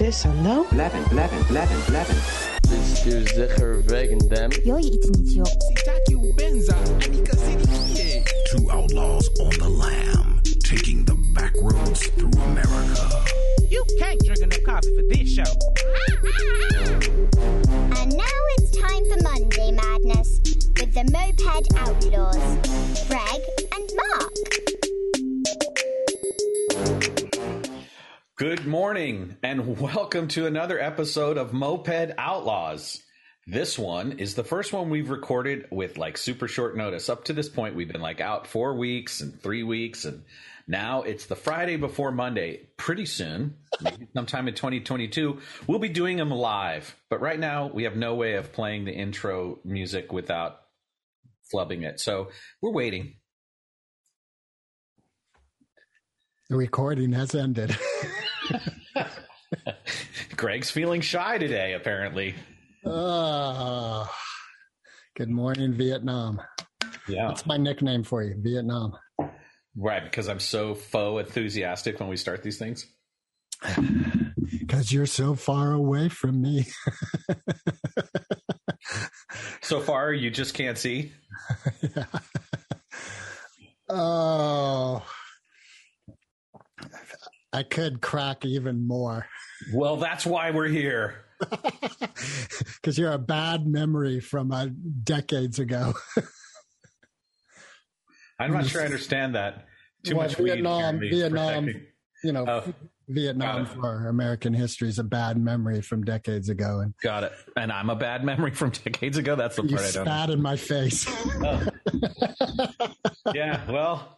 Sis and now 11 11 11 11 This is Zigger Vegan Dem Two outlaws on the lam Taking the back roads through America. You can't drink enough coffee for this show. And now it's time for Monday Madness With the Moped Outlaws Greg and Mark. Good morning, and welcome to another episode of Moped Outlaws. This one is the first one we've recorded with like super short notice. Up to this point, we've been like out four weeks and three weeks, and now it's the Friday before Monday. Pretty soon, sometime in 2022, we'll be doing them live. But right now, we have no way of playing the intro music without flubbing it. So we're waiting. The recording has ended. Greg's feeling shy today, apparently. oh, good morning, Vietnam. Yeah. That's my nickname for you, Vietnam. Right, because I'm so faux enthusiastic when we start these things. Because you're so far away from me. So far, you just can't see. oh, I could crack even more. Well, that's why we're here. Because you're a bad memory from uh, decades ago. I'm not sure I understand that. Too Well, much Vietnam- Vietnam- You know, Oh. Vietnam for American history is a bad memory from decades ago. And Got it. And I'm a bad memory from decades ago. That's the part I don't. spat in my face. Oh. yeah. Well,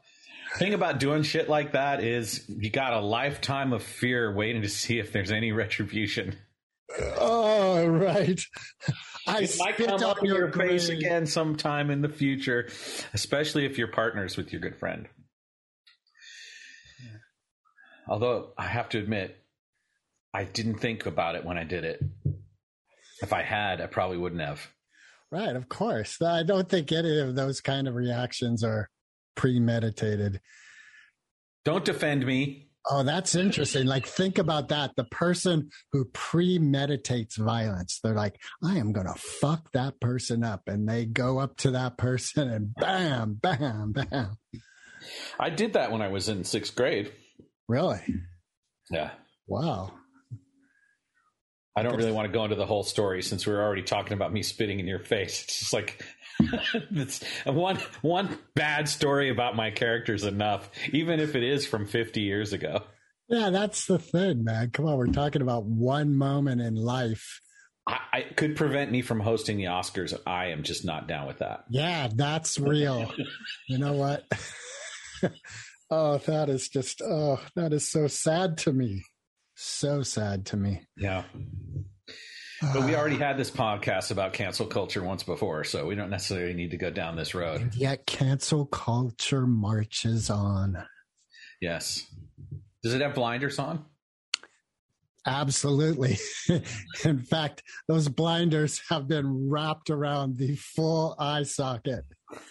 thing about doing shit like that is you got a lifetime of fear waiting to see if there's any retribution. oh, right. I It might come up in your face again sometime in the future, especially if you're partners with your good friend. Although I have to admit, I didn't think about it when I did it. If I had, I probably wouldn't have. Right, of course. I don't think any of those kind of reactions are premeditated. Don't defend me. Oh, that's interesting. Like, think about that. The person who premeditates violence, they're like, I am going to fuck that person up. And they go up to that person and bam, bam, bam. I did that when I was in sixth grade. Really? Yeah. Wow. I don't really want to go into the whole story since we are already talking about me spitting in your face. It's just like it's one one bad story about my character's enough, even if it is from fifty years ago. Yeah, that's the thing, man. Come on. We're talking about one moment in life. I, I could prevent me from hosting the Oscars. I am just not down with that. Yeah, that's real. you know what? oh, that is just, oh, that is so sad to me. So sad to me. Yeah. But we uh, already had this podcast about cancel culture once before, so we don't necessarily need to go down this road. And yet, cancel culture marches on. Yes. Does it have blinders on? Absolutely. In fact, those blinders have been wrapped around the full eye socket.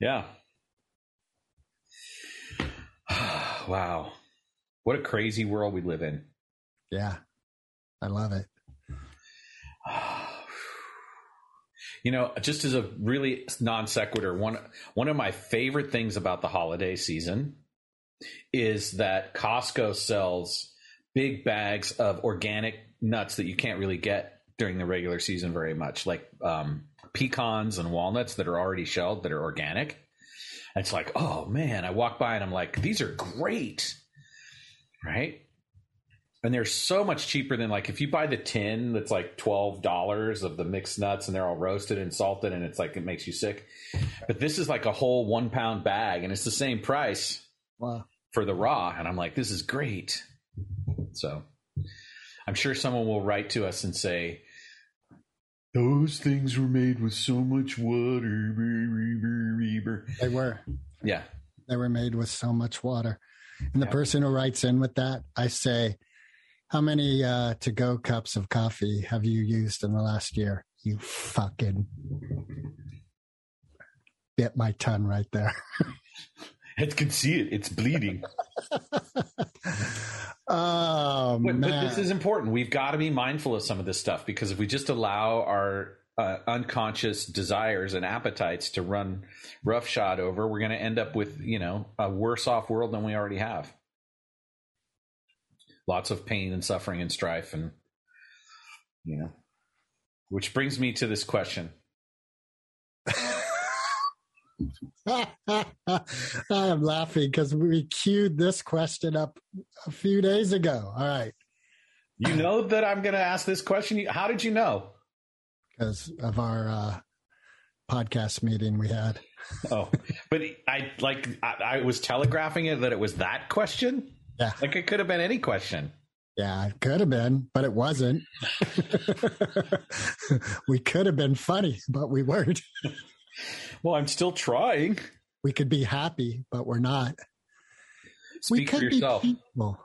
yeah. wow. What a crazy world we live in. Yeah, I love it. You know, just as a really non sequitur, one one of my favorite things about the holiday season is that Costco sells big bags of organic nuts that you can't really get during the regular season very much, like um, pecans and walnuts that are already shelled that are organic. It's like, oh man, I walk by and I'm like, these are great, right? And they're so much cheaper than like if you buy the tin that's like twelve dollars of the mixed nuts and they're all roasted and salted and it's like it makes you sick. But this is like a whole one pound bag and it's the same price Wow. for the raw. And I'm like, this is great. So I'm sure someone will write to us and say, those things were made with so much water. They were. Yeah. They were made with so much water. And the person who writes in with that, I say, How many uh, to go cups of coffee have you used in the last year? You fucking bit my tongue right there. I can see it. It's bleeding. Oh But, man, but this is important. We've got to be mindful of some of this stuff because if we just allow our uh, unconscious desires and appetites to run roughshod over, we're going to end up with you know a worse off world than we already have. Lots of pain and suffering and strife, and you know, which brings me to this question: I am laughing because we queued this question up a few days ago. All right, You know that I'm going to ask this question. How did you know? because of our uh, podcast meeting we had. Oh, but I like I, I was telegraphing it that it was that question. Yeah. like it could have been any question. Yeah, it could have been, but it wasn't. we could have been funny, but we weren't. Well, I'm still trying. We could be happy, but we're not. we Speak for could yourself. be people.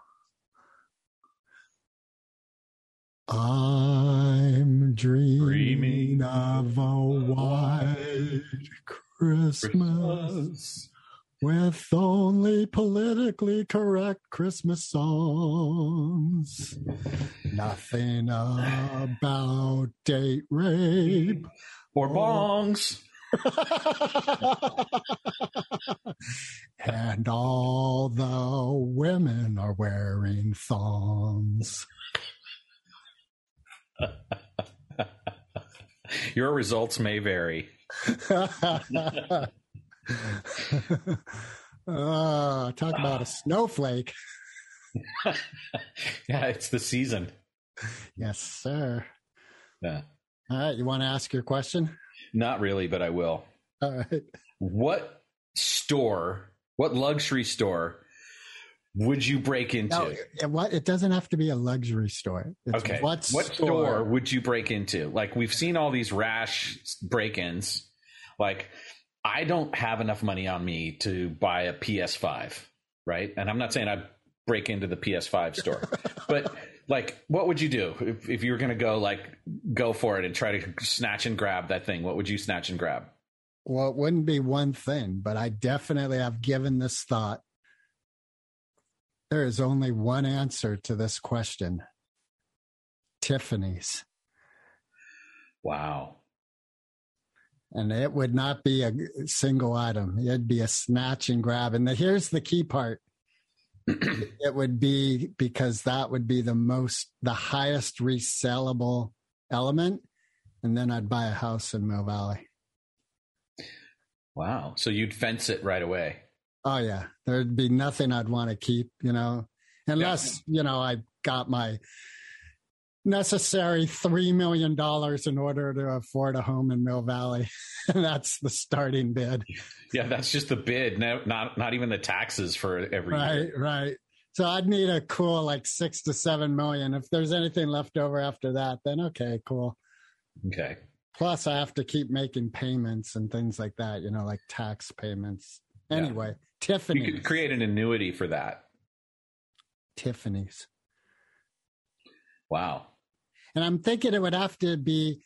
I'm dreaming, Dreaming of a white Christmas with only politically correct Christmas songs. Nothing about date rape. Or bongs. and all the women are wearing thongs. Your results may vary. oh, talk about a ah. snowflake. Yeah, it's the season. Yes, sir. Yeah. All right, you want to ask your question? Not really, but I will. All right. What store, what luxury store would you break into? No, it, what? It doesn't have to be a luxury store. It's Okay. What, store would you break into? Like we've seen all these rash break-ins. Like I don't have enough money on me to buy a PS5, right? And I'm not saying I'd break into the PS5 store, but like what would you do if, if you were going to go like go for it and try to snatch and grab that thing? What would you snatch and grab? Well, it wouldn't be one thing, but I definitely have given this thought. There is only one answer to this question Tiffany's. Wow. And it would not be a single item, it'd be a snatch and grab. And the, here's the key part it would be because that would be the most, the highest resellable element. And then I'd buy a house in Mill Valley. Wow. So you'd fence it right away. Oh yeah, there'd be nothing I'd want to keep, you know, unless you know I got my necessary three million dollars in order to afford a home in Mill Valley. and that's the starting bid. Yeah, that's just the bid. No, not not even the taxes for every Right, year. right. So I'd need a cool like six to seven million. If there's anything left over after that, then okay, cool. Okay. Plus, I have to keep making payments and things like that, you know, like tax payments. Anyway, Tiffany. You could create an annuity for that. Tiffany's. Wow. And I'm thinking it would have to be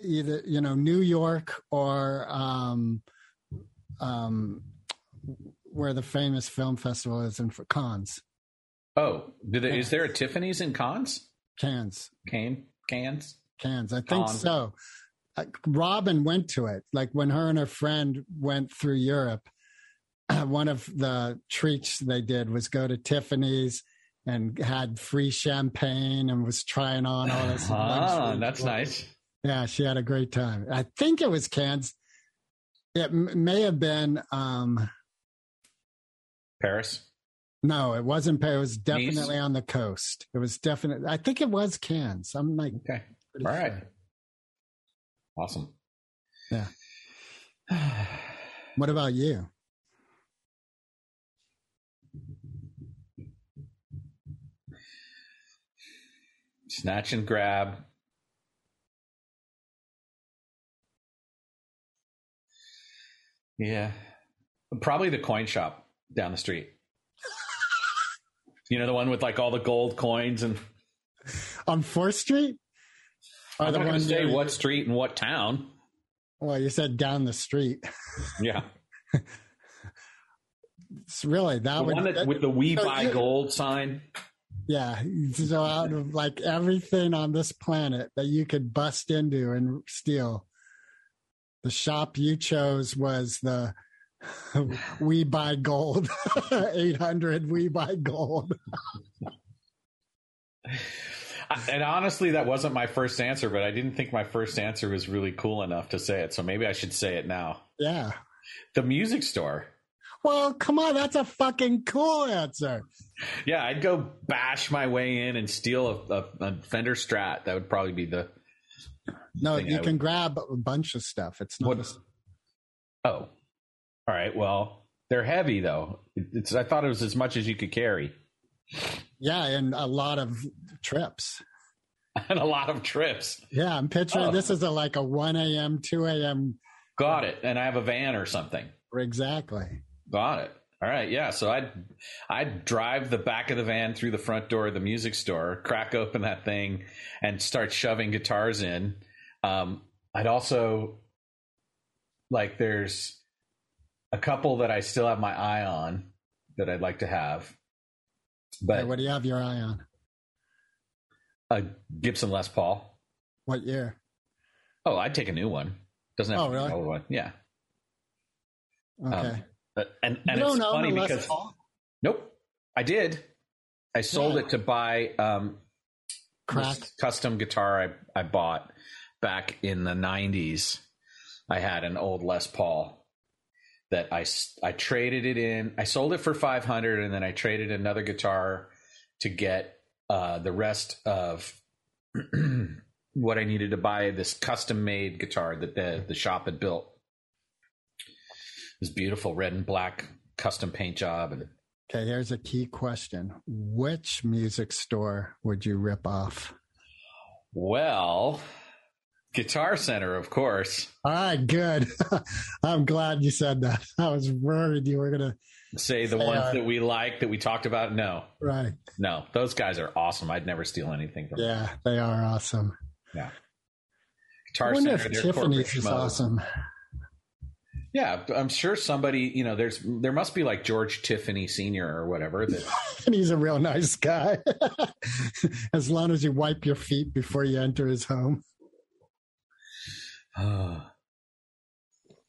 either you know New York or um, um, where the famous film festival is in for Cannes, Oh, there, is there a Tiffany's in Cons? Cannes, Can cans? Cannes. I think Cannes. so. Uh, Robin went to it, like when her and her friend went through Europe. One of the treats they did was go to Tiffany's and had free champagne and was trying on all this. Ah, that's nice. Yeah, she had a great time. I think it was Cannes. It m- may have been. um Paris. No, it wasn't. Paris. It was Nice? definitely on the coast. It was definitely. I think it was Cannes. I'm like. Okay. All right. sure. Awesome. Yeah. What about you? Snatch and grab. Yeah. Probably the coin shop down the street. You know, the one with like all the gold coins and On Fourth Street? Or I'm not going to say what street and what town. Well, you said down the street. Yeah. It's really that The would one that, with the we So buy you- gold sign. Yeah. So out of like everything on this planet that you could bust into and steal, the shop you chose was the We Buy Gold 800 We Buy Gold. And honestly, that wasn't my first answer, but I didn't think my first answer was really cool enough to say it. So maybe I should say it now. Yeah. The music store. Well, come on, that's a fucking cool answer. Yeah, I'd go bash my way in and steal a, a, a Fender Strat. That would probably be the. No, you I can would- grab a bunch of stuff. It's not. What? Oh, all right. Well, they're heavy though. It's. I thought it was as much as you could carry, Yeah, and a lot of trips. and a lot of trips. Yeah, I'm picturing Oh. this is a like a 1 a.m., 2 a.m. Got it. And I have a van or something. Exactly. Got it. All right, yeah. So I'd I'd drive the back of the van through the front door of the music store, crack open that thing, and start shoving guitars in. Um, I'd also like there's a couple that I still have my eye on that I'd like to have, Hey, but what do you have your eye on? a Gibson Les Paul. What year? Oh, I'd take a new one. Doesn't have Oh, to be an really? old one. Yeah, Okay. Um, But- and and you it's don't funny because Paul? nope, I did. I sold Yeah. it to buy um, custom guitar I, I bought back in the 90s. I had an old Les Paul that I, I traded it in. I sold it for 500 and then I traded another guitar to get uh, the rest of what I needed to buy this custom made guitar that the, the shop had built. This beautiful red and black custom paint job and Okay, here's a key question. Which music store would you rip off? well, Guitar Center, of course. All right, good. I'm glad you said that. I was worried you were going to. say the They ones are. that we like that we talked about no Right. no those guys are awesome i'd never steal anything from them Yeah, they are awesome. yeah I guitar wonder center if Tiffany's is awesome. Yeah i'm sure somebody you know there's there must be like george tiffany senior or whatever that And he's a real nice guy. as long as you wipe your feet before you enter his home. i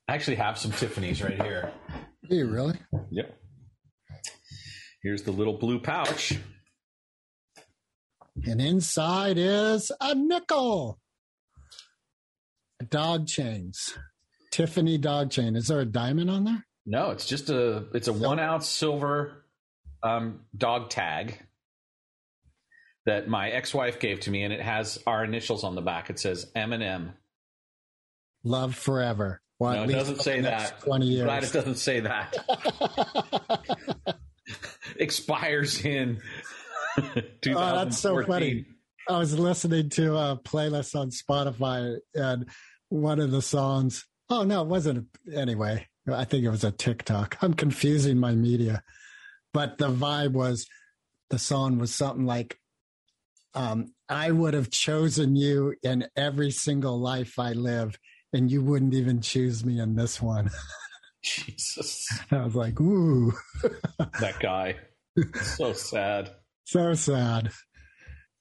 actually have some tiffany's right here Do you really? yep here's the little blue pouch And inside is a nickel. Dog chains. Tiffany dog chain. Is there a diamond on there? no it's just a it's a one ounce silver um dog tag that my ex-wife gave to me and it has our initials on the back it says m&m Love forever. Well, No, it doesn't say that. 20 years. Glad it doesn't say that. Expires in. Oh, that's so funny. I was listening to a playlist on Spotify, and one of the songs. Oh no, it wasn't. Anyway, I think it was a TikTok. I'm confusing my media, but the vibe was the song was something like, um, "I would have chosen you in every single life I live, and you wouldn't even choose me in this one." Jesus, I was like, "Ooh, that guy. so sad. so sad."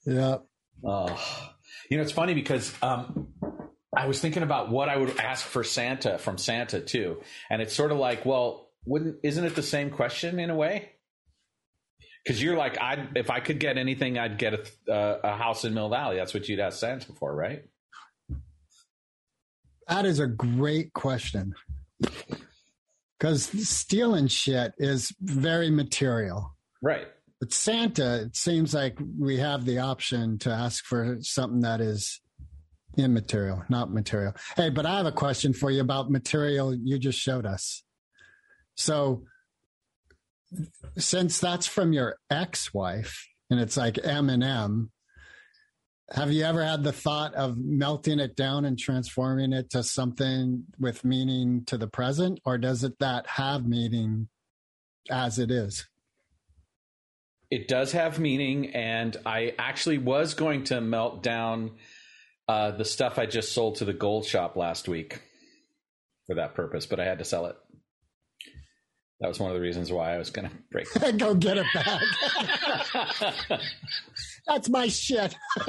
Yeah. Oh, you know, it's funny because um, I was thinking about what I would ask for Santa from Santa too, and it's sort of like, well, wouldn't isn't it the same question in a way? Because you're like, I if I could get anything, I'd get a, uh, a house in Mill Valley. That's what you'd ask Santa for, right? That is a great question. Because stealing shit is very material. Right. But Santa, it seems like we have the option to ask for something that is immaterial, not material. Hey, but I have a question for you about material you just showed us. So, since that's from your ex-wife and it's like M and M, have you ever had the thought of melting it down and transforming it to something with meaning to the present, or does it that have meaning as it is? It does have meaning, and I actually was going to melt down uh, the stuff I just sold to the gold shop last week for that purpose, but I had to sell it. That was one of the reasons why I was going to break. Go get it back. That's my shit.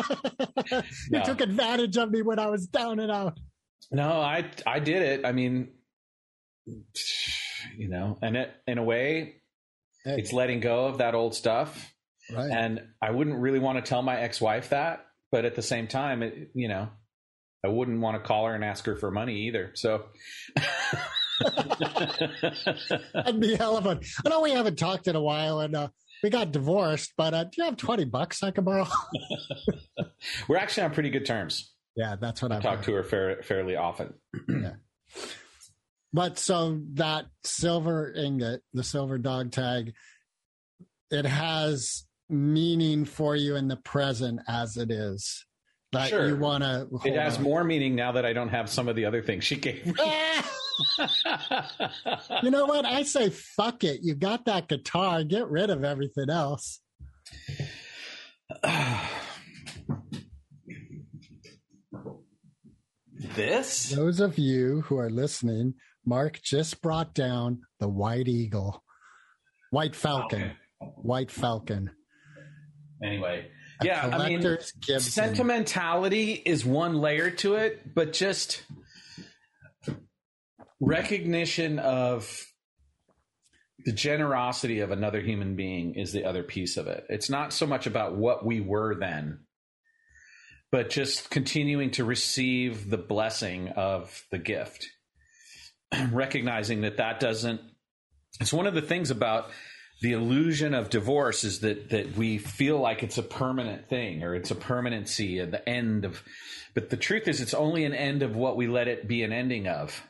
you No. took advantage of me when I was down and out. no, I I did it. I mean, you know, and it in a way, Hey, it's letting go of that old stuff. right. And I wouldn't really want to tell my ex-wife that, but at the same time, it, you know, I wouldn't want to call her and ask her for money either. So. That'd be hell of a. I know we haven't talked in a while, and uh, we got divorced. But uh, do you have twenty bucks I can borrow? We're actually on pretty good terms. yeah, that's what I I've talk heard. to her fair, fairly often. yeah. But so that silver ingot, the silver dog tag, it has meaning for you in the present as it is. That Sure. you want to. It has more meaning now that I don't have some of the other things she gave me. you know what? I say fuck it. You got that guitar. Get rid of everything else. this? Those of you who are listening, Mark just brought down the White Eagle, White Falcon. White Falcon. Anyway, A yeah, I mean, Gibson. sentimentality is one layer to it, but just recognition of the generosity of another human being is the other piece of it. It's not so much about what we were then, but just continuing to receive the blessing of the gift. Recognizing that that doesn't, it's one of the things about the illusion of divorce is that that we feel like it's a permanent thing or it's a permanency at the end of but the truth is it's only an end of what we let it be an ending of.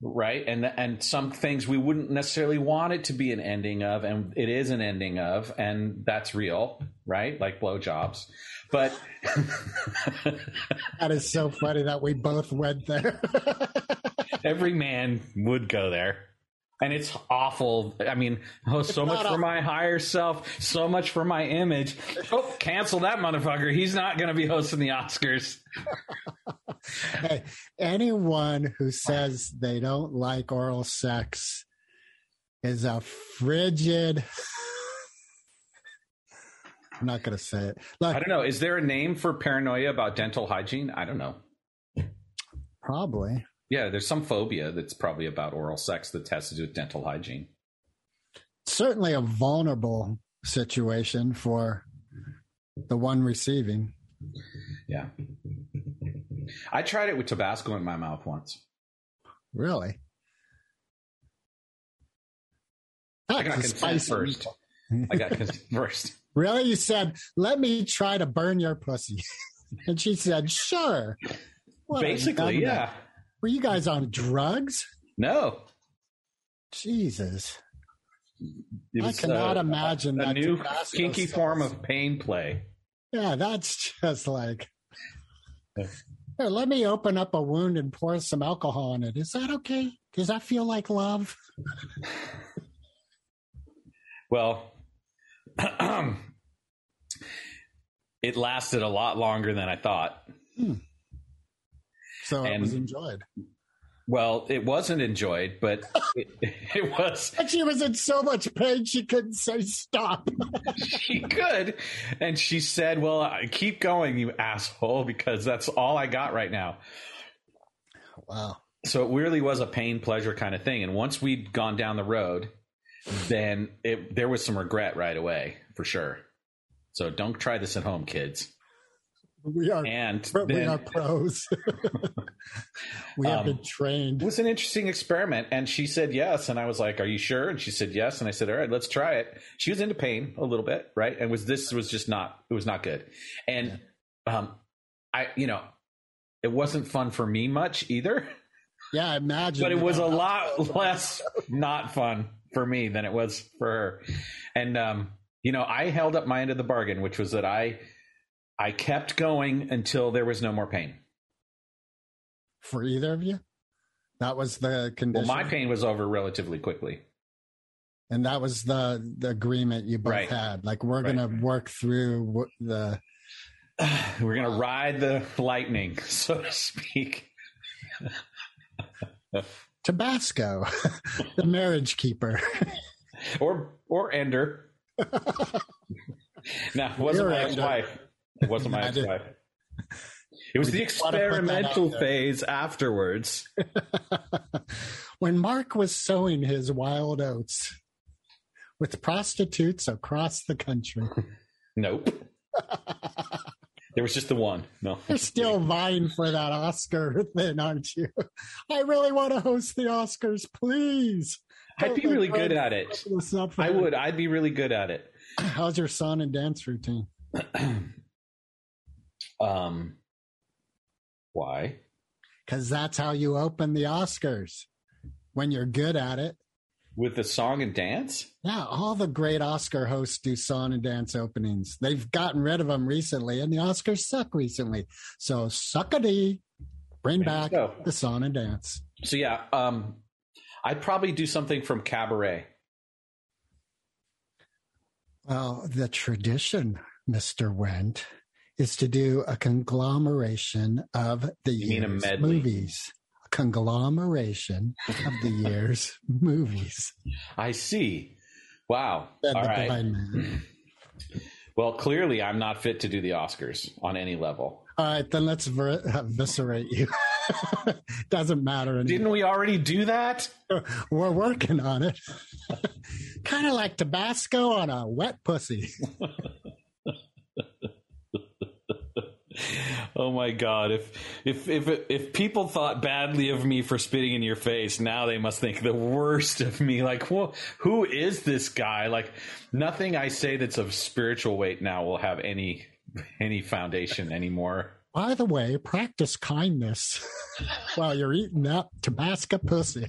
Right? And and some things we wouldn't necessarily want it to be an ending of and it is an ending of and that's real right? Like blowjobs. But That is so funny that we both went there. every man would go there and it's awful. I mean oh so much not for my higher self so much for my image. Oh cancel that motherfucker. He's not going to be hosting the oscars. Hey, anyone who says they don't like oral sex is a frigid. I'm not going to say it. Look, i don't know. Is there a name for paranoia about dental hygiene? I don't know. Probably. Yeah there's some phobia that's probably about oral sex that has to do with dental hygiene Certainly a vulnerable situation for the one receiving. yeah i tried it with tabasco in my mouth once Really? i got consent spicy- first i got consent first Really? You said, let me try to burn your pussy. and she said, sure. Basically yeah Were you guys on drugs? no Jesus. It I cannot uh, imagine a that new kinky sauce. form of pain play. Yeah, that's just like. Here, let me open up a wound and pour some alcohol on it. Is that okay? Does that feel like love? Well, it lasted a lot longer than I thought. So it was enjoyed. Well, it wasn't enjoyed, but it, it was. And she was in so much pain she couldn't say stop. She could, and she said, "Well, keep going, you asshole, because that's all I got right now." wow. So it really was a pain pleasure kind of thing. And once we'd gone down the road, then it, there was some regret right away for sure. So don't try this at home, kids. We are And we then- are pros. we have Um, been trained. It was an interesting experiment, and she said yes, and I was like, "Are you sure?" And she said yes, and I said, "All right, let's try it." She was into pain a little bit, right? And was this was just not it was not good, and um, I you know, it wasn't fun for me much either, Yeah, I imagine. but it was a lot less not fun for me than it was for her, and um, you know, I held up my end of the bargain, which was that I I kept going until there was no more pain. for either of you. That was the condition. Well, my pain was over relatively quickly. and that was the, the agreement you both Right. had. Like we're Right. gonna work through the. We're gonna ride the lightning, so to speak. Tabasco, the marriage keeper. or or Ender. now, it wasn't You're my ex-wife. It wasn't my ex-wife. It was We the just wanna put that out experimental phase afterwards. when Mark was sowing his wild oats with prostitutes across the country. Nope. there was just the one. No. You're still vying for that Oscar then, aren't you? I really want to host the Oscars, please. I'd be really good at it. fuck this up for I would. I'd be really good at it. How's your song and dance routine? Um why? Because that's how you open the Oscars when you're good at it. With the song and dance? Yeah, all the great Oscar hosts do song and dance openings. They've gotten rid of them recently, and the Oscars suck recently. So suckity, bring back the song and dance. So yeah, um I'd probably do something from Cabaret. Well, the tradition, Mister Wendt, is to do a conglomeration of the You mean a year's movies. A conglomeration of the year's movies. I see. Wow. All right. Well, clearly I'm not fit to do the Oscars on any level. All right, then let's ver- eviscerate you. Doesn't matter anymore. Didn't we already do that? We're working on it. kind of like Tabasco on a wet pussy. Oh my god, if if if if people thought badly of me for spitting in your face, now they must think the worst of me. Like, well, who is this guy? Like nothing I say that's of spiritual weight now will have any any foundation anymore. By the way, practice kindness while you're eating that Tabasco pussy.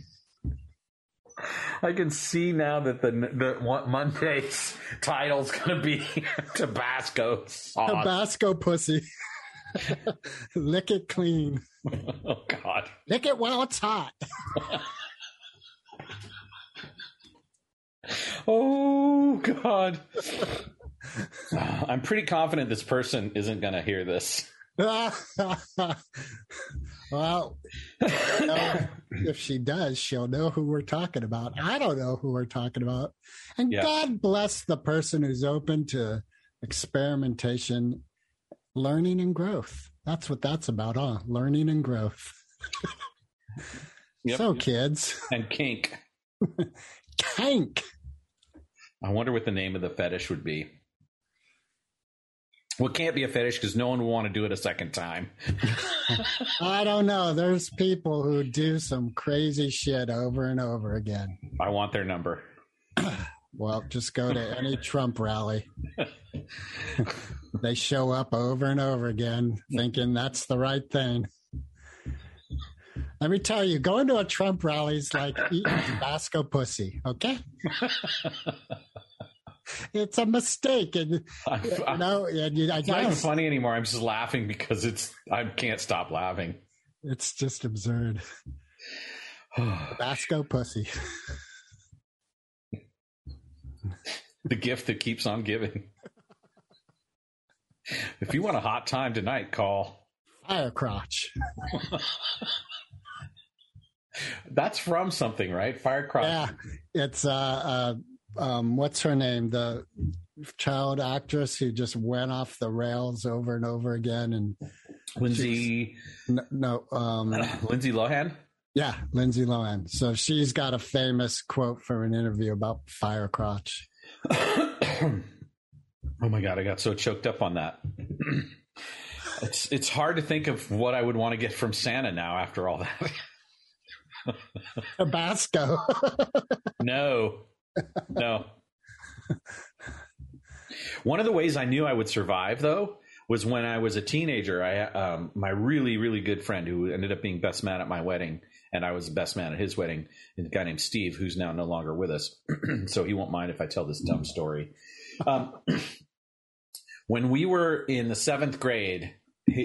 I can see now that the the one- Monday's title's going to be Tabasco sauce. Tabasco pussy. Lick it clean. Oh God. Lick it while it's hot. Oh God. I'm pretty confident this person isn't going to hear this. well, you know, if she does, she'll know who we're talking about. I don't know who we're talking about. And Yeah. God bless the person who's open to experimentation, learning, and growth. That's what that's about, huh? Learning and growth. Yep. So, kids, and kink. kink. I wonder what the name of the fetish would be. Well, it can't be a fetish because no one will want to do it a second time. I don't know. There's people who do some crazy shit over and over again. I want their number. Well, just go to any Trump rally. they show up over and over again thinking that's the right thing. Let me tell you, going to a Trump rally is like eating Tabasco pussy, okay? it's a mistake. And, I'm, you know, and you, I it's not even funny anymore. I'm just laughing because it's I can't stop laughing. it's just absurd. Tabasco pussy. The gift that keeps on giving. If you want a hot time tonight, call. Fire crotch. That's from something, right? Firecross. Yeah, it's uh, uh, um, what's her name? The child actress who just went off the rails over and over again, and Lindsay no, no um, Lindsay Lohan. yeah, Lindsay Lohan. So she's got a famous quote from an interview about fire crotch. oh my god, I got so choked up on that. it's it's hard to think of what I would want to get from Santa now after all that. Tabasco. no. No. One of the ways I knew I would survive though was when I was a teenager. I um, my really really good friend who ended up being best man at my wedding and I was the best man at his wedding, is a guy named Steve who's now no longer with us. so he won't mind if I tell this dumb story. Um, when we were in the 7th grade,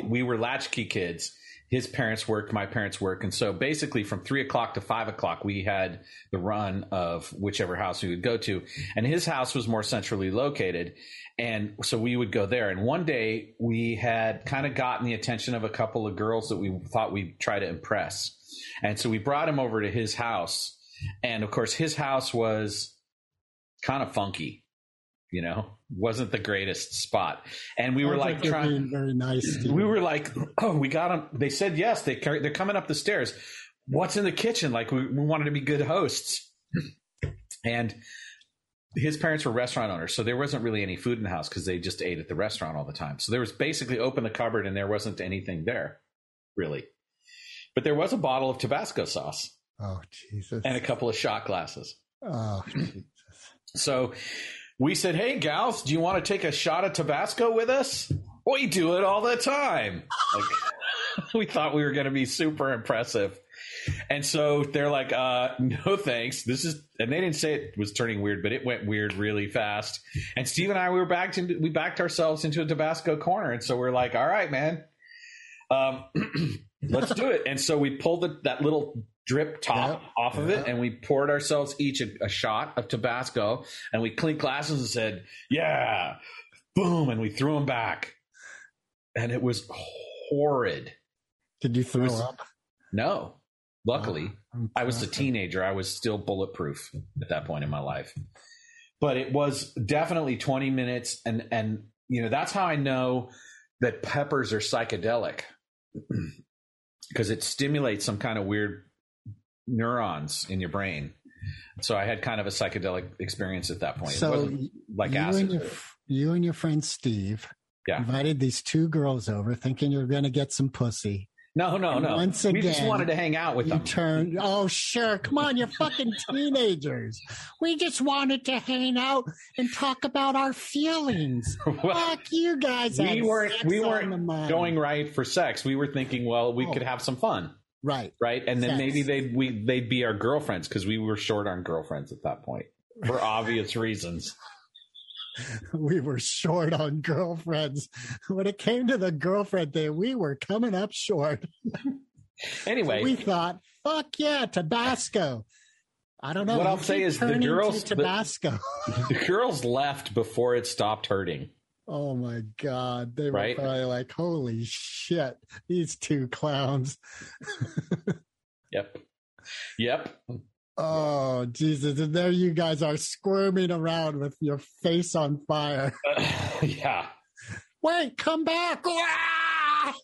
we were latchkey kids his parents worked, my parents worked, and so basically from three o'clock to five o'clock, we had the run of whichever house we would go to, and his house was more centrally located, and so we would go there. And one day we had kind of gotten the attention of a couple of girls that we thought we'd try to impress. And so we brought him over to his house. And of course, his house was kind of funky, you know, wasn't the greatest spot. And we were like trying, very nice. We were like, oh, we got them. They said yes. They carry, they're coming up the stairs. What's in the kitchen? Like we, we wanted to be good hosts. And his parents were restaurant owners, so there wasn't really any food in the house because they just ate at the restaurant all the time. So there was basically open the cupboard and there wasn't anything there, really. But there was a bottle of Tabasco sauce oh Jesus! and a couple of shot glasses. oh, Jesus. So we said, "Hey, gals, do you want to take a shot of Tabasco with us? We do it all the time." Like, we thought we were going to be super impressive, and so they're like, uh, "No, thanks. This is," and they didn't say it was turning weird, but it went weird really fast. And Steve and I, we were backed into, we backed ourselves into a Tabasco corner, and so we're like, "All right, man." Um, let's do it. And so we pulled the, that little drip top off of it and we poured ourselves each a, a shot of Tabasco and we clinked glasses and said, yeah, boom. And we threw them back. And it was horrid. Did you throw was- up? No, luckily. Oh, I'm I was a teenager. I was still bulletproof at that point in my life. But it was definitely 20 minutes and and you know, that's how I know that peppers are psychedelic. Because it stimulates some kind of weird neurons in your brain. So I had kind of a psychedelic experience at that point. it So wasn't like you acid. and your you and your friend Steve Yeah. invited these two girls over, thinking you're going to get some pussy. No, no, no. Once we just wanted to hang out with You them. turned. Oh, sure. Come on, you're fucking teenagers. We just wanted to hang out and talk about our feelings. Well, Fuck you guys. we weren't we weren't going right for sex. We were thinking, well, we Oh. could have some fun. right. right? And then Sex. maybe they'd we they'd be our girlfriends because we were short on girlfriends at that point for obvious reasons. We were short on girlfriends. When it came to the girlfriend thing, we were coming up short. Anyway, we thought, fuck yeah, Tabasco. I don't know. What I'll say is the girls- the- Tabasco. the girls left before it stopped hurting. Oh my God. They were Right? probably like, holy shit, these two clowns. Yep, yep. Oh, Jesus. And there you guys are squirming around with your face on fire. yeah. Wait, come back. Ah!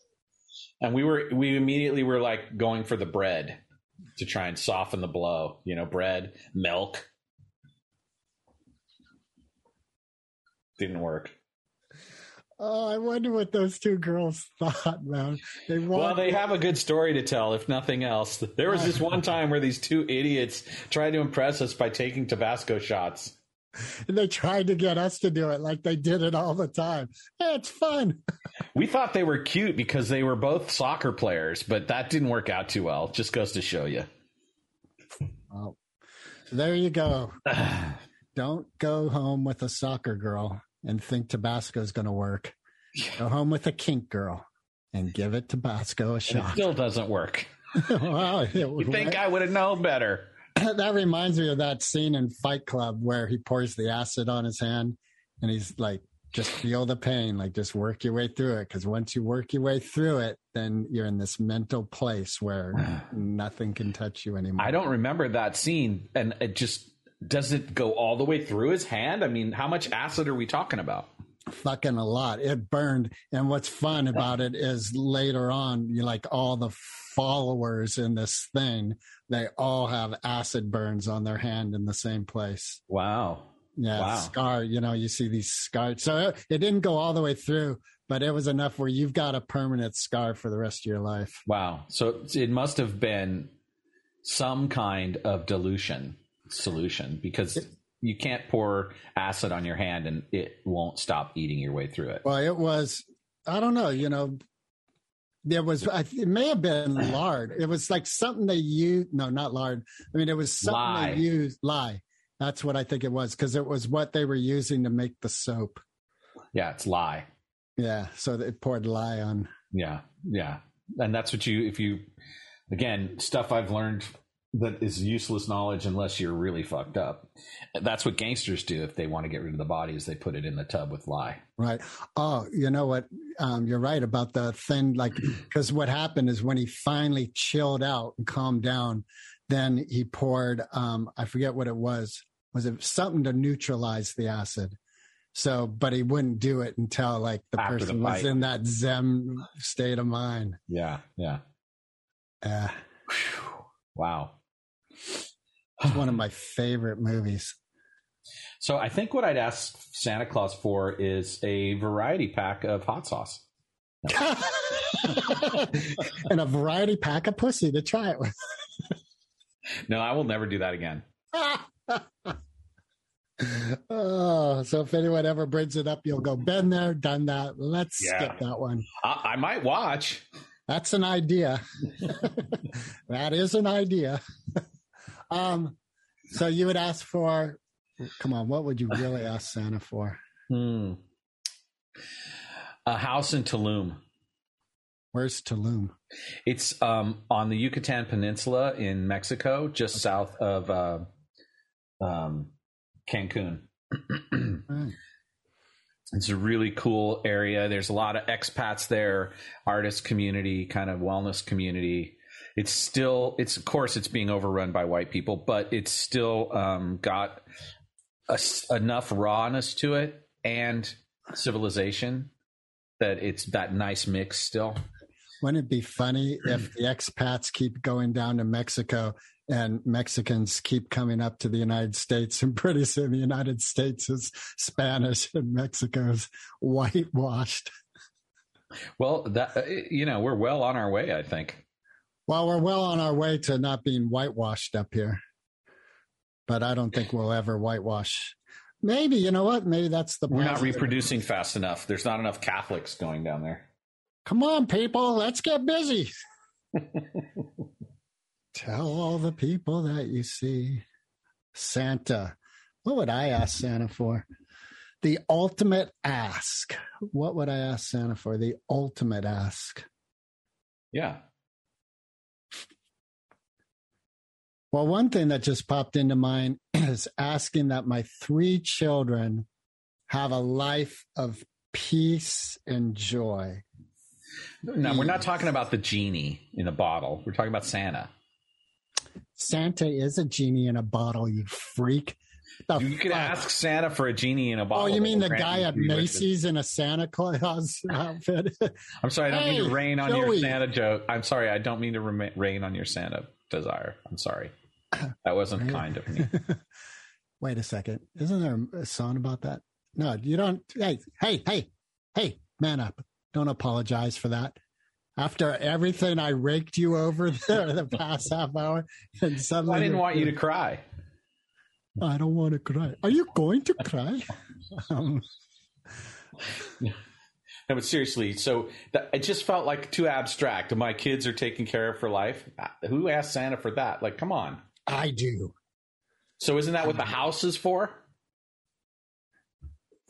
And we were we immediately were like going for the bread to try and soften the blow. You know, bread, milk. Didn't work. Oh, I wonder what those two girls thought, man. They Well, they have a good story to tell, if nothing else. There was this one time where these two idiots tried to impress us by taking Tabasco shots. and they tried to get us to do it like they did it all the time. It's fun. We thought they were cute because they were both soccer players, but that didn't work out too well. Just goes to show you. Oh, there you go. Don't go home with a soccer girl and think Tabasco's going to work. Go home with a kink girl and give it Tabasco a shot. still doesn't work. wow, it You think I would have known better? that reminds me of that scene in Fight Club where he pours the acid on his hand and he's like, just feel the pain, like just work your way through it. Because once you work your way through it, then you're in this mental place where nothing can touch you anymore. I don't remember that scene, and it just does it go all the way through his hand? I mean, how much acid are we talking about? fucking a lot. It burned. And what's fun about it is later on, you like all the followers in this thing, they all have acid burns on their hand in the same place. Wow. Yeah, Wow. scar. You know, you see these scars. So it, it didn't go all the way through, but it was enough where you've got a permanent scar for the rest of your life. Wow. So it must have been some kind of dilution solution because you can't pour acid on your hand and it won't stop eating your way through it. Well, it was. I don't know. You know, there was. I, it may have been lard. It was like something they used. No, not lard. I mean, it was something Lye. they used. Lye. That's what I think it was because it was what they were using to make the soap. Yeah, it's lye. Yeah, so they poured lye on. Yeah, yeah. And that's what you, if you, again, stuff I've learned that is useless knowledge unless you're really fucked up. That's what gangsters do if they want to get rid of the body is they put it in the tub with lye. Right. Oh, you know what? Um, you're right about the thin, Like, because what happened is when he finally chilled out and calmed down, then he poured. Um, I forget what it was. Was it something to neutralize the acid? So, but he wouldn't do it until like the After the person was in that Zen state of mind. Yeah, yeah. Uh, Wow. It's one of my favorite movies. So I think what I'd ask Santa Claus for is a variety pack of hot sauce. and a variety pack of pussy to try it with. No, I will never do that again. oh, so if anyone ever brings it up, you'll go, been there, done that. Let's Yeah. skip that one. I, I might watch. That's an idea. that is an idea. Um, so you would ask for, come on, what would you really ask Santa for? Hmm. A house in Tulum. Where's Tulum? It's um, on the Yucatan Peninsula in Mexico, just south of uh, um, Cancun. Right. It's a really cool area. There's a lot of expats there, artist community, kind of wellness community. It's still, it's of course, it's being overrun by white people, but it's still um, got a enough rawness to it and civilization that it's that nice mix still. Wouldn't it be funny if the expats keep going down to Mexico and Mexicans keep coming up to the United States and pretty soon the United States is Spanish and Mexico's whitewashed? Well, that uh, you know, we're well on our way. I think. Well, we're well on our way to not being whitewashed up here. But I don't think we'll ever whitewash. Maybe, you know what? Maybe that's the We're not reproducing fast enough. There's not enough Catholics going down there. Come on, people, let's get busy. Tell all the people that you see. Santa. What would I ask Santa for? The ultimate ask. What would I ask Santa for? The ultimate ask. Yeah. Well, one thing that just popped into mind is asking that my three children have a life of peace and joy. Now, we're not talking about the genie in a bottle. We're talking about Santa. Santa is a genie in a bottle, you freak. The You could ask Santa for a genie in a oh, bottle. Oh, you mean the guy at. Macy's in a Santa Claus outfit? I'm sorry, I don't mean to rain on Joey. your Santa joke. I'm sorry, I don't mean to rain on your Santa desire. I'm sorry. That wasn't kind of me. Wait a second. Isn't there a song about that? No, you don't. Hey, hey, hey, hey, man up. Don't apologize for that. After everything I raked you over there the past half hour, and suddenly I didn't want you to cry. I don't want to cry. Are you going to cry? Um, No, but seriously, so that, it just felt like too abstract. My kids are taken care of for life. Who asked Santa for that? Like, come on. I do. So isn't that what the house is for?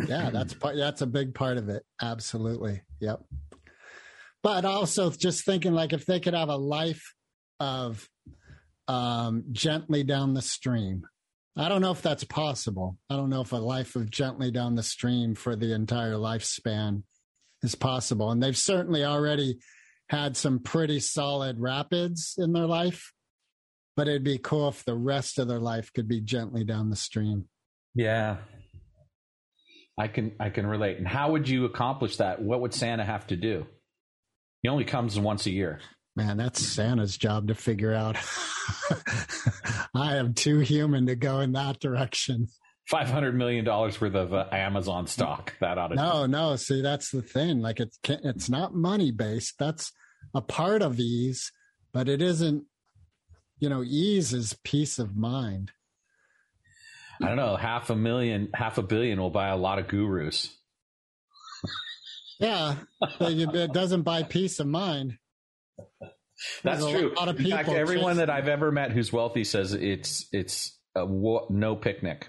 Yeah, that's part. That's a big part of it. Absolutely. Yep. But also just thinking like if they could have a life of um, gently down the stream. I don't know if that's possible. I don't know if a life of gently down the stream for the entire lifespan is possible. And they've certainly already had some pretty solid rapids in their life. But it'd be cool if the rest of their life could be gently down the stream. Yeah. I can I can relate. And how would you accomplish that? What would Santa have to do? He only comes once a year. Man, that's Santa's job to figure out. I am too human to go in that direction. Five hundred million dollars worth of uh, Amazon stock. That ought to No, no. See, that's the thing. Like it's it's not money based. That's a part of ease, but it isn't. You know, ease is peace of mind. I don't know. Half a million, half a billion will buy a lot of gurus. Yeah, it doesn't buy peace of mind. That's There's a true. lot of In fact, people everyone that I've ever met who's wealthy says it's it's a wa- no picnic.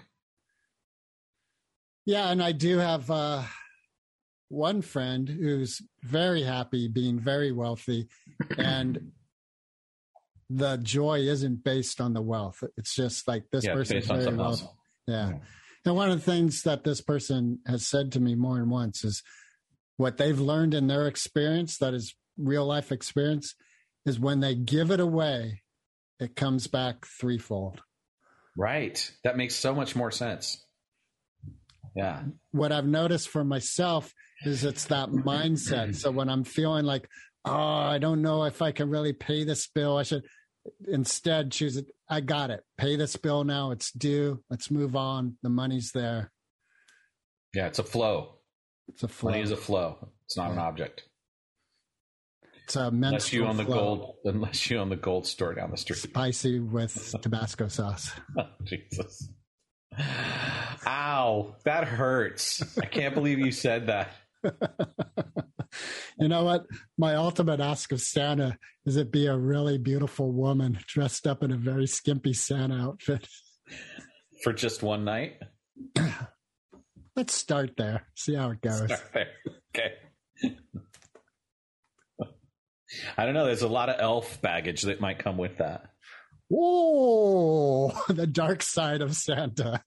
Yeah, and I do have uh, one friend who's very happy, being very wealthy, and the joy isn't based on the wealth. It's just like this Yeah, person is very wealthy. Yeah. Yeah. And one of the things that this person has said to me more than once is what they've learned in their experience, that is real life experience, is when they give it away, it comes back threefold. Right. That makes so much more sense. Yeah. What I've noticed for myself is it's that mindset. So when I'm feeling like, oh, I don't know if I can really pay this bill, I should instead choose it. I got it. Pay this bill now. It's due. Let's move on. The money's there. Yeah. It's a flow. It's a flow. Money is a flow. It's not an object. it's a Unless you own the flow. gold, unless you own the gold store down the street. spicy with Tabasco sauce. Jesus. Ow, that hurts. I can't believe you said that. You know what? My ultimate ask of Santa is it be a really beautiful woman dressed up in a very skimpy Santa outfit. For just one night? Let's start there. See how it goes. okay. I don't know. There's a lot of elf baggage that might come with that. Whoa, the dark side of Santa.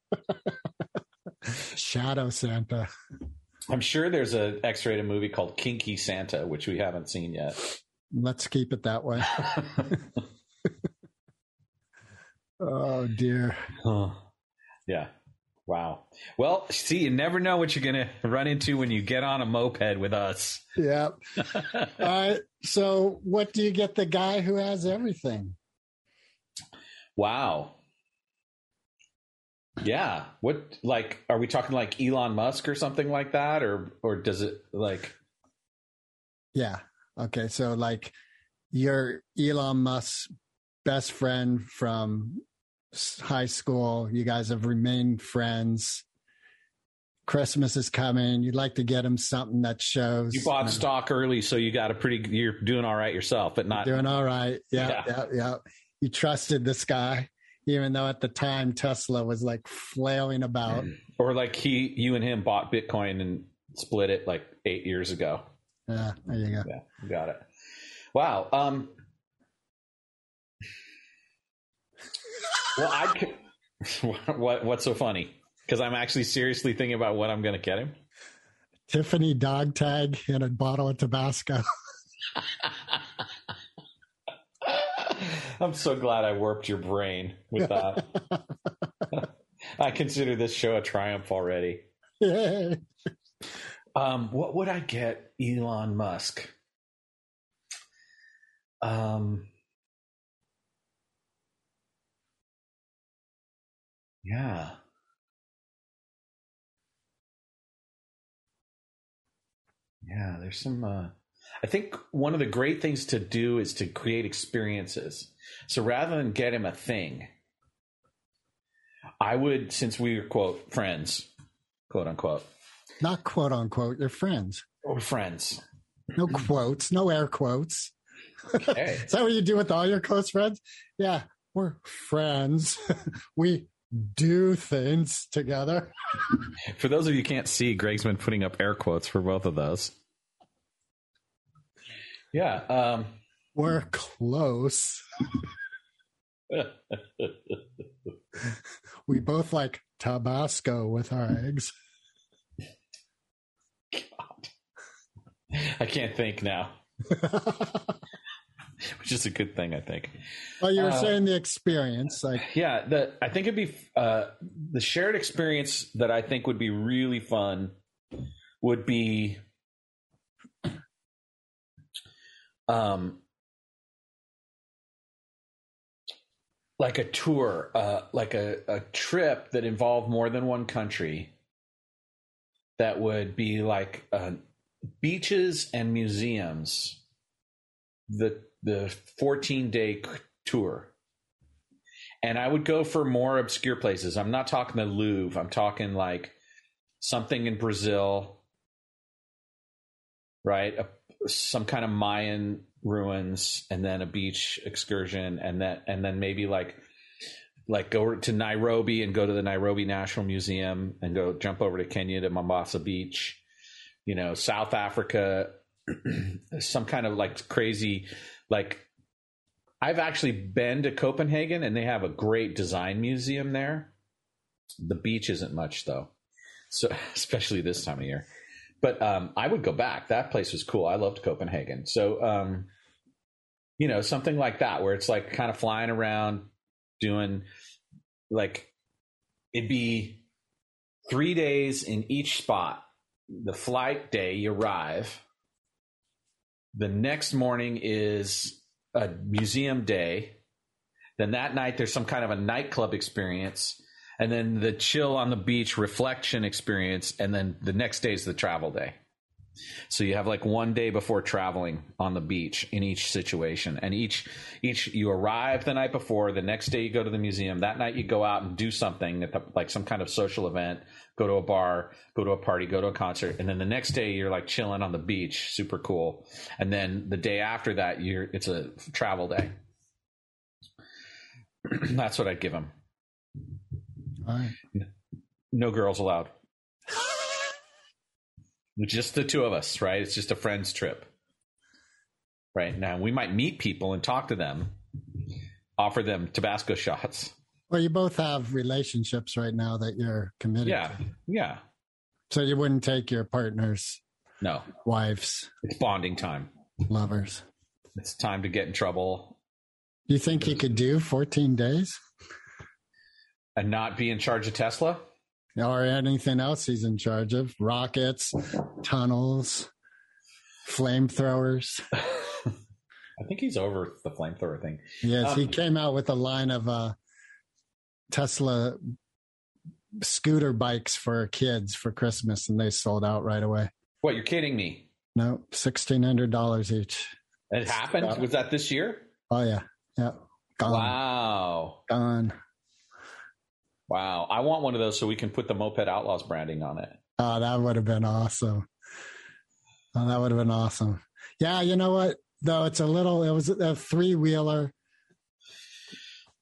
Shadow Santa. I'm sure there's a X-rated movie called Kinky Santa, which we haven't seen yet. Let's keep it that way. Oh dear. Huh. yeah. Wow. Well, see, you never know what you're going to run into when you get on a moped with us. Yeah. All right. So, what do you get the guy who has everything? Wow. Yeah. What like are we talking like Elon Musk or something like that or or does it like Yeah. Okay. So, like, you're Elon Musk's best friend from high school. You guys have remained friends. Christmas is coming. You'd like to get him something that shows you bought know, stock early so you got a pretty you're doing all right yourself but not doing all right. Yeah, Yeah. yeah, yeah. You trusted this guy, even though at the time Tesla was like flailing about. or like he you and him bought Bitcoin and split it like 8 years ago. Yeah, there you go. Yeah, got it. Wow. Um Well, I what what's so funny? Cuz I'm actually seriously thinking about what I'm going to get him. Tiffany dog tag and a bottle of Tabasco. I'm so glad I warped your brain with that. I consider this show a triumph already. Um, what would I get Elon Musk? Um, yeah. Yeah, there's some. Uh, I think one of the great things to do is to create experiences. So rather than get him a thing, I would, since we were quote friends, quote unquote, Not quote unquote, you're friends. or friends. No quotes, no air quotes. Okay. Is that what you do with all your close friends? Yeah, we're friends. we do things together. For those of you who can't see, Greg's been putting up air quotes for both of those. Yeah. Um, We're close. We both like Tabasco with our eggs. God. I can't think now, which is a good thing, I think. well, you were Uh, saying the experience, like Yeah, the I think it'd be uh, the shared experience that I think would be really fun would be um like a tour, uh, like a, a trip that involved more than one country. That would be like uh, beaches and museums. The the fourteen day tour and I would go for more obscure places. I'm not talking the Louvre. I'm talking like something in Brazil, right? A, some kind of Mayan ruins, and then a beach excursion, and then and then maybe like like go to Nairobi and go to the Nairobi National Museum, and go jump over to Kenya to Mombasa Beach. You know, South Africa, some kind of like crazy like I've actually been to Copenhagen and they have a great design museum there. The beach isn't much though. So especially this time of year. But um, I would go back. That place was cool. I loved Copenhagen. So um, you know, something like that where it's like kind of flying around doing like it'd be three days in each spot. The flight day, you arrive. The next morning is a museum day. Then that night, there's some kind of a nightclub experience. And then the chill on the beach reflection experience. And then the next day is the travel day. So you have like one day before traveling on the beach in each situation, and each each you arrive the night before. The next day you go to the museum. That night you go out and do something at the, like some kind of social event. Go to a bar, go to a party, go to a concert, and then the next day you're like chilling on the beach, super cool. And then the day after that, you're it's a travel day. That's what I'd give him. Right. No girls allowed. Just the two of us, right? It's just a friends trip. Right now, we might meet people and talk to them, offer them Tabasco shots. Well, you both have relationships right now that you're committed Yeah, to. yeah. So you wouldn't take your partner's No, wives, it's bonding time. lovers. It's time to get in trouble Do you think you could do 14 days and not be in charge of Tesla. Or anything else he's in charge of? Rockets, tunnels, flamethrowers. I think he's over the flamethrower thing. Yes, he Um, came out with a line of uh, Tesla scooter bikes for kids for Christmas, and they sold out right away. What? You're kidding me? No, sixteen hundred dollars each. It happened? Was that this year? Oh yeah, yeah, gone, Wow. gone. Wow. I want one of those so we can put the Moped Outlaws branding on it. Oh, that would have been awesome. Oh, that would have been awesome. Yeah, you know what? Though it's a little, it was a three wheeler.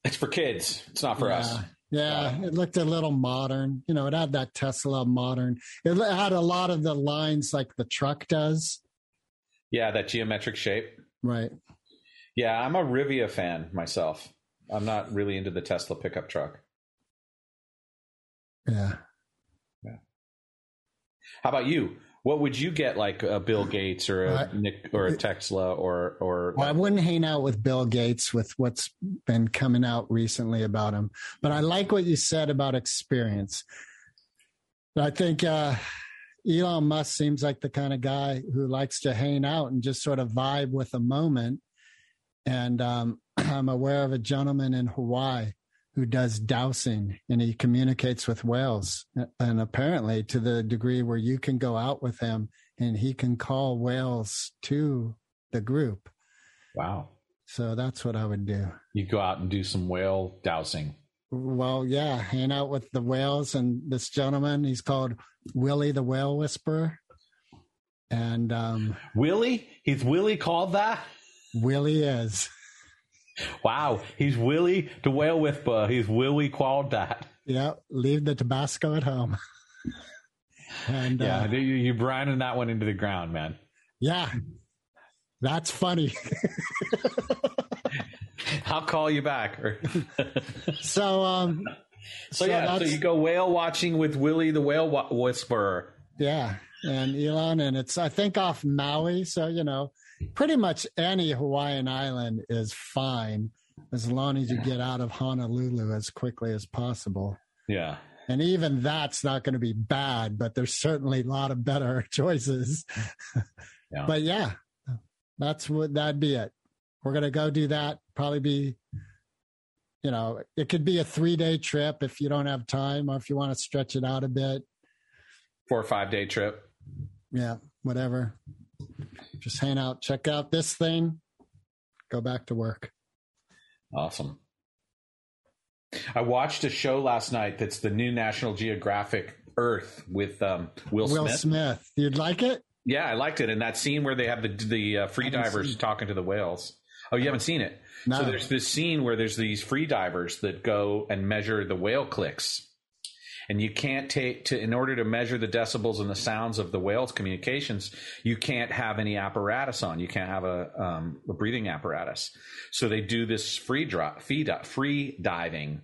It's for kids. It's not for yeah. us. Yeah, it looked a little modern. You know, it had that Tesla modern. It had a lot of the lines like the truck does. Yeah, that geometric shape. Right. Yeah, I'm a Rivian fan myself. I'm not really into the Tesla pickup truck. Yeah. Yeah. How about you? What would you get like a Bill Gates or a Uh, Nikola Tesla or or Well, I wouldn't hang out with Bill Gates with what's been coming out recently about him, but I like what you said about experience. I think uh, Elon Musk seems like the kind of guy who likes to hang out and just sort of vibe with a moment. And um, I'm aware of a gentleman in Hawaii who does dowsing and he communicates with whales. And apparently, to the degree where you can go out with him and he can call whales to the group. wow. So that's what I would do. You go out and do some whale dousing. Well, yeah, hang out with the whales and this gentleman. He's called Willie the Whale Whisperer. And um, Willie? He's Willie called that? Willie is. Wow. He's Willie the whale whisperer. He's Willie called that. Yeah, leave the Tabasco at home. and Yeah, uh, you, you're grinding that one into the ground, man. yeah, that's funny. I'll call you back. so, um, so, So yeah, so you go whale watching with Willie the whale whisperer. yeah, and Elon, and it's, I think, off Maui. So, you know, pretty much any Hawaiian island is fine as long as you get out of Honolulu as quickly as possible. Yeah. And even that's not going to be bad, but there's certainly a lot of better choices. Yeah. But yeah, that's what that'd be it. We're going to go do that. Probably be, you know, it could be a three day trip if you don't have time or if you want to stretch it out a bit. Four or five day trip. Yeah, whatever. Just hang out, check out this thing, go back to work. Awesome. I watched a show last night that's the new National Geographic Earth with um, Will, Will Smith. Will Smith. You'd like it? Yeah, I liked it. And that scene where they have the the uh, free divers talking to the whales. Oh, you haven't seen it? No. So there's this scene where there's these free divers that go and measure the whale clicks. And you can't take to in order to measure the decibels and the sounds of the whales' communications. You can't have any apparatus on. You can't have a, um, a breathing apparatus. So they do this free drop, free, free diving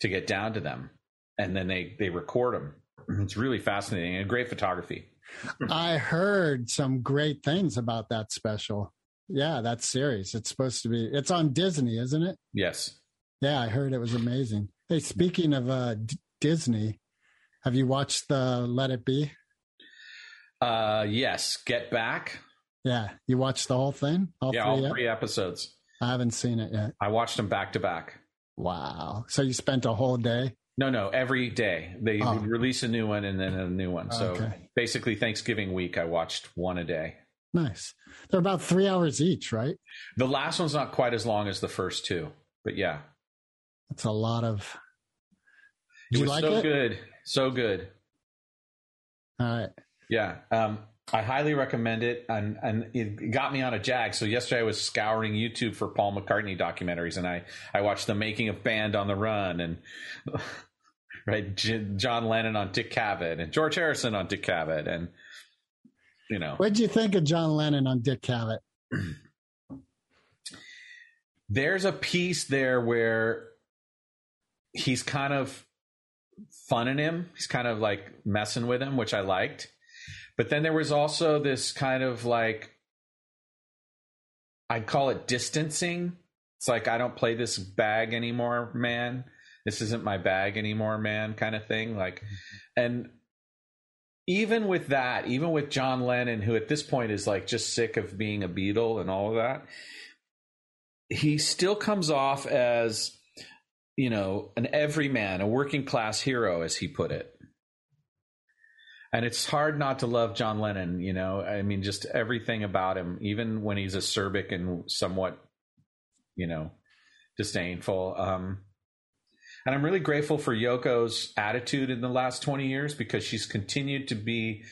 to get down to them, and then they they record them. It's really fascinating and great photography. I heard some great things about that special. Yeah, that series. It's supposed to be. It's on Disney, isn't it? Yes. Yeah, I heard it was amazing. Hey, speaking of uh, D- Disney, have you watched the Let It Be? Uh, yes. Get back. Yeah, you watched the whole thing. All yeah, three. all yet? three episodes. I haven't seen it yet. I watched them back to back. Wow. So you spent a whole day. No, no, every day they Oh. release a new one and then a new one. So Okay. basically, Thanksgiving week, I watched one a day. Nice. They're about three hours each, right? The last one's not quite as long as the first two, but yeah, That's a lot of. it Did you was like so it? good, so good. All right. Yeah, um, I highly recommend it, and and it got me on a jag. So yesterday I was scouring YouTube for Paul McCartney documentaries, and I I watched the making of Band on the Run, and right J- John Lennon on Dick Cavett, and George Harrison on Dick Cavett, and you know What'd you think of John Lennon on Dick Cavett? there's a piece there where he's kind of funning him. He's kind of like messing with him, which I liked. But then there was also this kind of like, I'd call it distancing. It's like, I don't play this bag anymore, man. This isn't my bag anymore, man, kind of thing. Like, and even with that, even with John Lennon, who at this point is like just sick of being a Beatle and all of that, he still comes off as you know an everyman a working class hero as he put it and it's hard not to love john lennon you know i mean just everything about him even when he's acerbic and somewhat you know disdainful um and i'm really grateful for yoko's attitude in the last 20 years because she's continued to be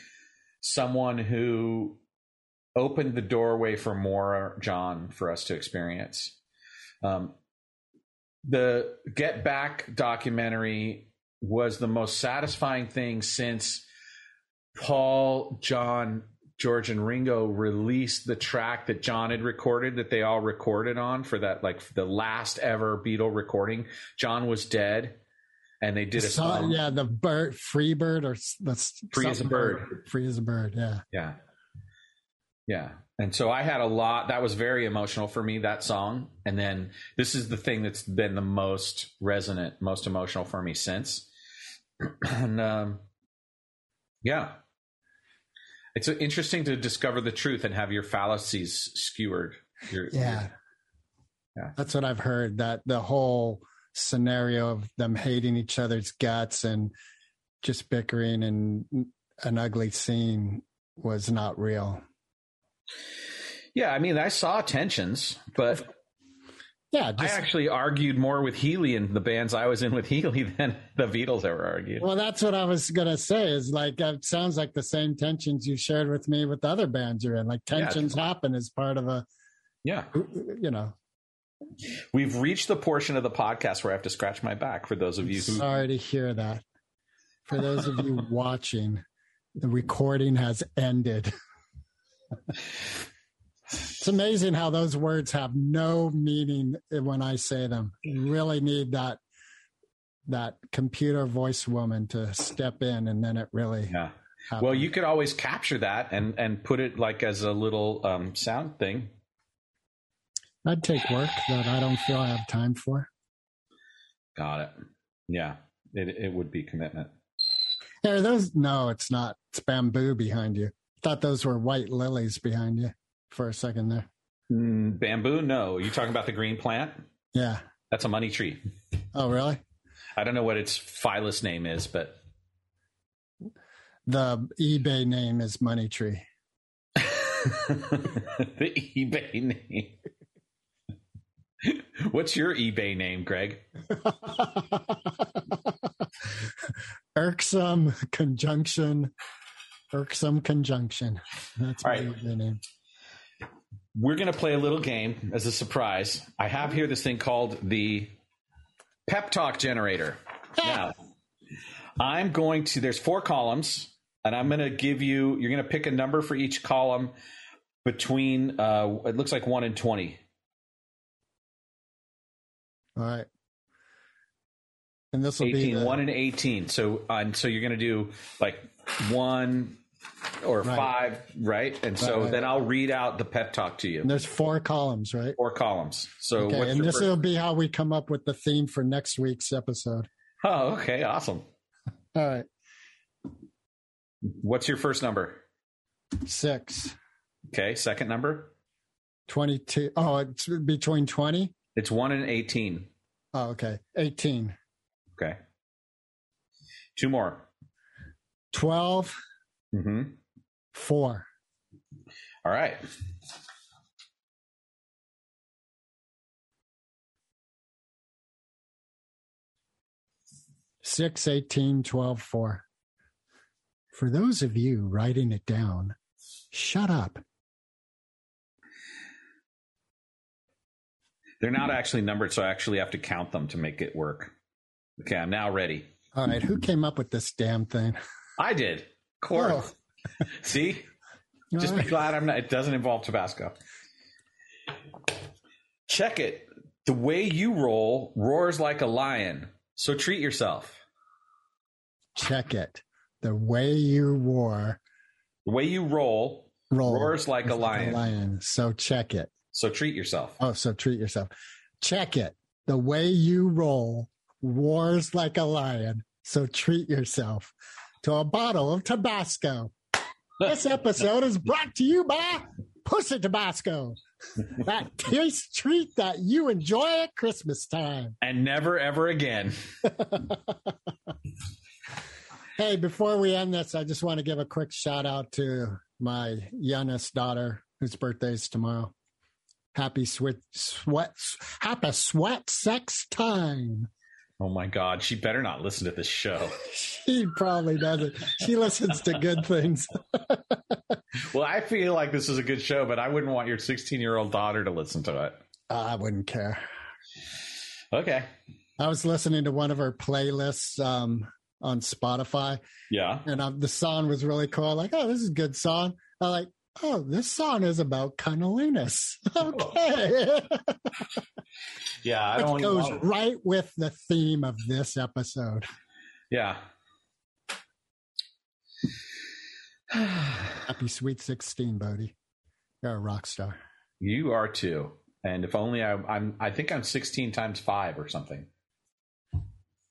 someone who opened the doorway for more John for us to experience. Um, the Get Back documentary was the most satisfying thing since Paul, John, George, and Ringo released the track that John had recorded that they all recorded on for that, like the last ever Beatle recording. John was dead. And they did a So- song. yeah, the bird, free bird, or that's Free as a something bird. Free as a bird. Yeah. Yeah. Yeah. And so I had a lot that was very emotional for me, that song. And then this is the thing that's been the most resonant, most emotional for me since. and um, yeah. It's interesting to discover the truth and have your fallacies skewered. Your, Yeah. Yeah. That's what I've heard. That the whole scenario of them hating each other's guts and just bickering and an ugly scene was not real. Yeah. I mean, I saw tensions, but Yeah, I actually argued more with Healy and the bands I was in with Healy than the Beatles ever argued. well, that's what I was gonna say. Is like uh, it sounds like the same tensions you shared with me with the other bands you're in. Like Yeah. tensions happen as part of a, yeah. you know. We've reached the portion of the podcast where I have to scratch my back for those of you who. Sorry to hear that. For those of you watching, the recording has ended. it's amazing how those words have no meaning when I say them. You really need that that computer voice woman to step in, and then it really. Yeah. happens. Well, you could always capture that and and put it like as a little um, sound thing. I'd take work that I don't feel I have time for. Got it. Yeah, it it would be commitment. Hey, Are those? No, it's not. It's bamboo behind you. Thought those were white lilies behind you for a second there. Mm, bamboo? No. Are you talking about the green plant? Yeah. That's a money tree. Oh, really? I don't know what its phyllis name is, but The eBay name is Money Tree. the eBay name. What's your eBay name, Greg? Irksome conjunction. Irksome conjunction. That's my All right. eBay name. We're going to play a little game as a surprise. I have here this thing called the Pep Talk Generator. Now, I'm going to. There's four columns, and I'm going to give you. You're going to pick a number for each column between. Uh, it looks like one and twenty. All right. And this will be 18, the, one and eighteen. So, uh, so you're going to do like one or Right. five, right? And so Right, then I'll read out the pep talk to you. and there's four columns, right? Four columns. So, Okay, and this first- will be how we come up with the theme for next week's episode. oh, okay, awesome. All right, What's your first number? six, Okay, second number. 22. Oh, it's between 20. It's one and eighteen. Oh, okay. 18, Okay. Two more. 12, hmm 4. All right. Six, 18, 12, 4. For those of you writing it down, shut up. They're not actually numbered, so I actually have to count them to make it work. Okay, I'm now ready. All right, who came up with this damn thing? I did. Of course. Oh. See? Just be glad I'm not it doesn't involve Tabasco. Check it. The way you roll roars like a lion. So treat yourself. Check it. The way you wore The way you roll roll roars like a lion. lion. So check it. So treat yourself. Oh, so treat yourself. Check it. The way you roll roars like a lion. So treat yourself to a bottle of Tabasco. This episode is brought to you by Pussy Tabasco. That taste treat that you enjoy at Christmas time. And never ever again. Hey, before we end this, I just want to give a quick shout out to my youngest daughter, whose birthday is tomorrow. Happy sweat, sweat, happy sweat sex time. Oh my god, she better not listen to this show. She probably doesn't. She listens to good things. Well, I feel like this is a good show, but I wouldn't want your 16 year old daughter to listen to it. I wouldn't care. Okay. I was listening to one of her playlists um, on Spotify, Yeah. and um, the song was really cool. Like, oh, this is a good song. I like, oh, this song is about cunnilingus. Oh. Okay. Yeah. I Which goes want- right with the theme of this episode. Yeah. Happy sweet 16, Bodie. You're a rock star. You are too. And if only I, I'm, I think I'm 16 times five or something.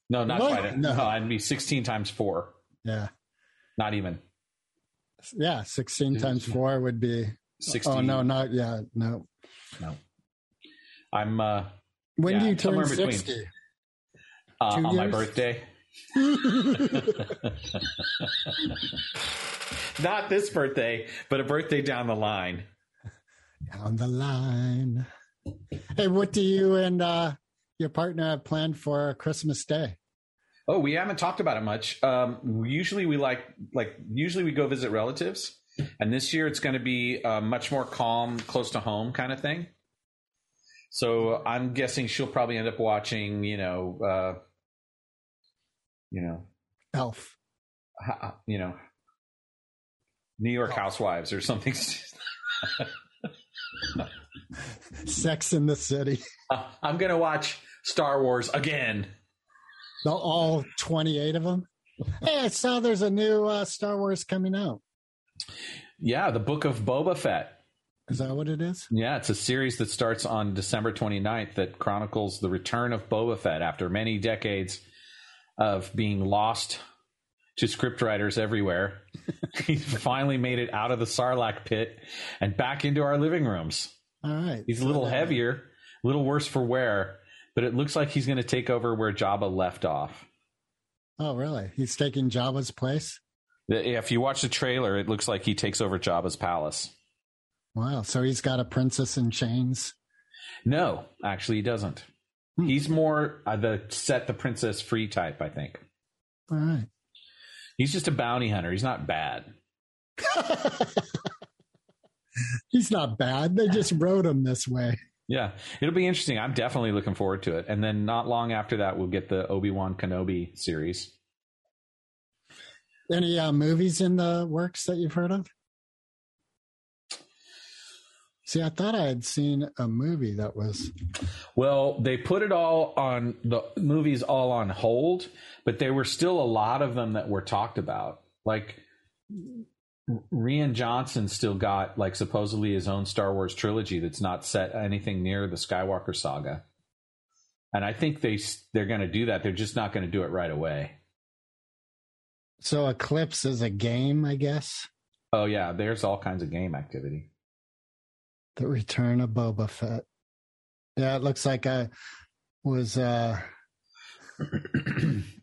No, not What? quite. No. No. I'd be 16 times four. Yeah. Not even Yeah. 16 times four would be. 16. Oh, no, not yeah. No. No. I'm, uh, When Yeah, do you turn somewhere 60? uh on my birthday. Not this birthday, but a birthday down the line. Down the line. Hey, what do you and uh, your partner have planned for Christmas Day? Oh, we haven't talked about it much. Um, usually we like like usually we go visit relatives, and this year it's going to be uh, much more calm, close to home kind of thing. So I'm guessing she'll probably end up watching, you know, uh, you know, Elf. you know, New York Housewives or something. Sex in the City. I'm going to watch Star Wars again. The, all 28 of them. Hey, I saw there's a new uh, Star Wars coming out. Yeah, the Book of Boba Fett. Is that what it is? Yeah, it's a series that starts on December 29th that chronicles the return of Boba Fett after many decades of being lost to scriptwriters everywhere. He's finally made it out of the Sarlacc pit and back into our living rooms. All right. He's a So little that- heavier, a little worse for wear, but it looks like he's going to take over where Jabba left off. Oh, really? He's taking Jabba's place? If you watch the trailer, it looks like he takes over Jabba's palace. Wow. So he's got a princess in chains. No, actually, he doesn't. Hmm. He's more uh, the set the princess free type, I think. All right. He's just a bounty hunter. He's not bad. he's not bad. They just wrote him this way. Yeah, it'll be interesting. I'm definitely looking forward to it. And then not long after that, we'll get the Obi Wan Kenobi series. Any uh, movies in the works that you've heard of? See, I thought I had seen a movie that was. Well, they put it all on the movies all on hold, but there were still a lot of them that were talked about. Like Rian Johnson still got like supposedly his own Star Wars trilogy that's not set anything near the Skywalker saga. And I think they they're going to do that. They're just not going to do it right away. So Eclipse is a game, I guess. Oh yeah, there's all kinds of game activity. The Return of Boba Fett. Yeah, it looks like I was. uh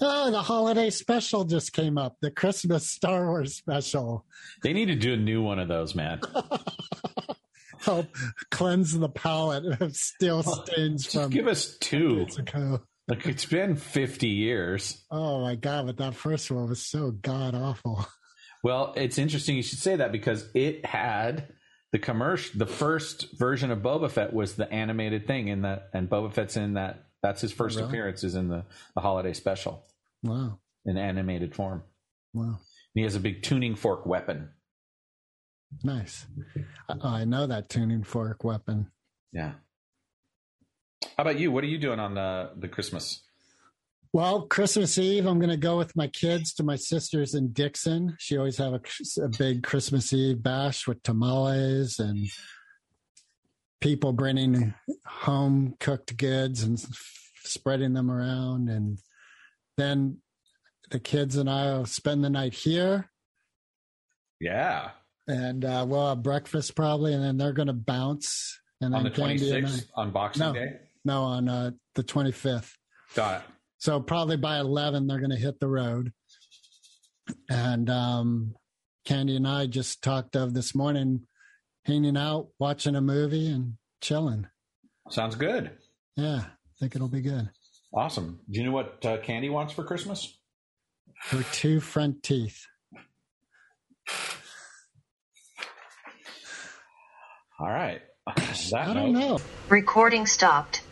Oh, the holiday special just came up. The Christmas Star Wars special. They need to do a new one of those, man. Help cleanse the palate of steel stains Just from give us two. Like it's been 50 years. Oh my god, but that first one was so god awful. Well, it's interesting you should say that because it had the commercial. The first version of Boba Fett was the animated thing in that, and Boba Fett's in that. That's his first oh, really? appearance is in the, the holiday special Wow. in animated form. Wow. He has a big tuning fork weapon. Nice. I, I know that tuning fork weapon. Yeah. How about you? What are you doing on the the Christmas? Well, Christmas Eve, I'm going to go with my kids to my sister's in Dixon. She always have a, a big Christmas Eve bash with tamales and people bringing home cooked goods and spreading them around. And then the kids and I will spend the night here Yeah, and uh, we'll have breakfast probably. And then they're going to bounce. And on then the Candy and I- 26th on Boxing No. Day. No, on uh, the 25th. Got it. So probably by 11, they're going to hit the road. And um, Candy and I just talked of this morning hanging out, watching a movie, and chilling. Sounds good. Yeah, I think it'll be good. Awesome. Do you know what uh, Candy wants for Christmas? Her two front teeth. All right. That I don't know. Recording stopped.